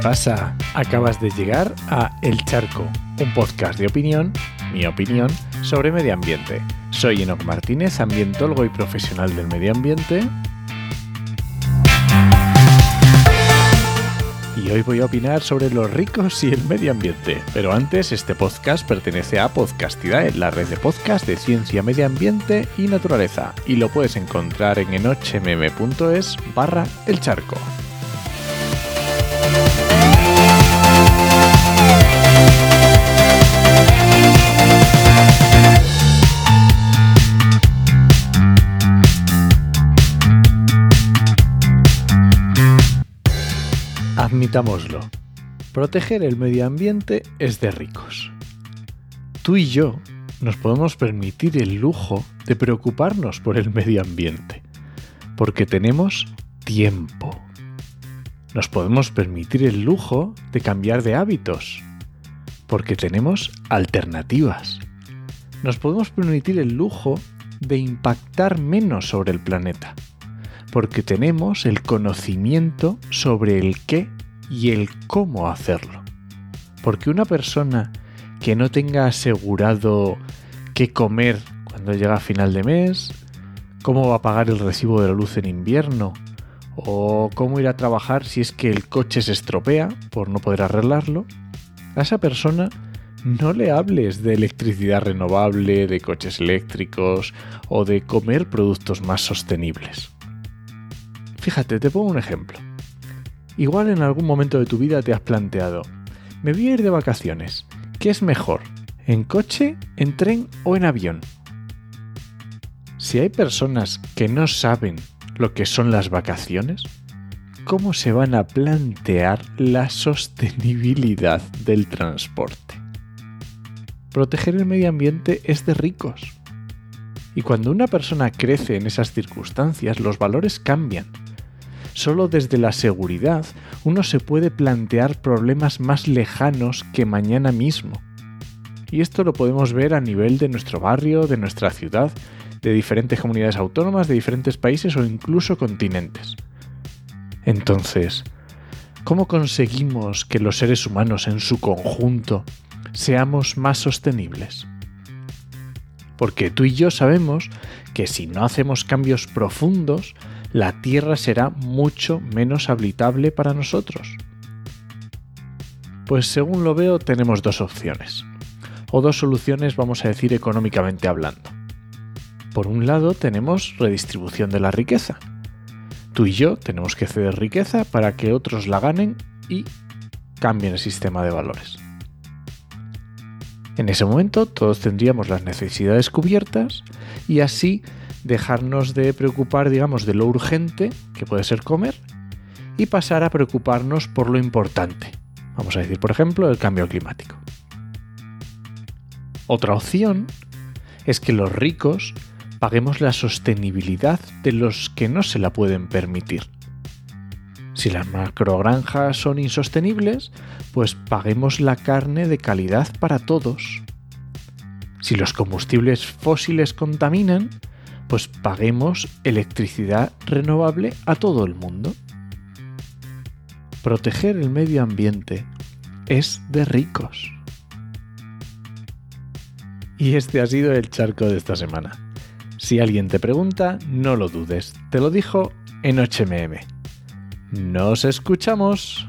pasa? Acabas de llegar a El Charco, un podcast de opinión, mi opinión, sobre medio ambiente. Soy Enoc Martínez, ambientólogo y profesional del medio ambiente. Y hoy voy a opinar sobre los ricos y el medio ambiente. Pero antes, este podcast pertenece a Podcastidae, la red de podcast de ciencia, medio ambiente y naturaleza. Y lo puedes encontrar en enochmm.es barra el charco. Admitámoslo, proteger el medio ambiente es de ricos. Tú y yo nos podemos permitir el lujo de preocuparnos por el medio ambiente, porque tenemos tiempo. Nos podemos permitir el lujo de cambiar de hábitos, porque tenemos alternativas. Nos podemos permitir el lujo de impactar menos sobre el planeta, porque tenemos el conocimiento sobre el qué y el cómo hacerlo. Porque una persona que no tenga asegurado qué comer cuando llega a final de mes, cómo va a pagar el recibo de la luz en invierno, o cómo ir a trabajar si es que el coche se estropea por no poder arreglarlo, a esa persona no le hables de electricidad renovable, de coches eléctricos o de comer productos más sostenibles. Fíjate, te pongo un ejemplo. Igual en algún momento de tu vida te has planteado, me voy a ir de vacaciones, ¿qué es mejor? ¿En coche, en tren o en avión? Si hay personas que no saben lo que son las vacaciones, ¿cómo se van a plantear la sostenibilidad del transporte? Proteger el medio ambiente es de ricos. Y cuando una persona crece en esas circunstancias, los valores cambian Solo desde la seguridad uno se puede plantear problemas más lejanos que mañana mismo. Y esto lo podemos ver a nivel de nuestro barrio, de nuestra ciudad, de diferentes comunidades autónomas, de diferentes países o incluso continentes. Entonces, ¿cómo conseguimos que los seres humanos en su conjunto seamos más sostenibles? Porque tú y yo sabemos que si no hacemos cambios profundos, la Tierra será mucho menos habitable para nosotros? Pues según lo veo tenemos dos opciones, o dos soluciones vamos a decir económicamente hablando. Por un lado tenemos redistribución de la riqueza. Tú y yo tenemos que ceder riqueza para que otros la ganen y cambien el sistema de valores. En ese momento todos tendríamos las necesidades cubiertas y así dejarnos de preocupar, digamos, de lo urgente, que puede ser comer, y pasar a preocuparnos por lo importante. Vamos a decir, por ejemplo, el cambio climático. Otra opción es que los ricos paguemos la sostenibilidad de los que no se la pueden permitir. Si las macrogranjas son insostenibles, pues paguemos la carne de calidad para todos. Si los combustibles fósiles contaminan, pues paguemos electricidad renovable a todo el mundo. Proteger el medio ambiente es de ricos. Y este ha sido el charco de esta semana. Si alguien te pregunta, no lo dudes, te lo dijo en HMM. Nos escuchamos.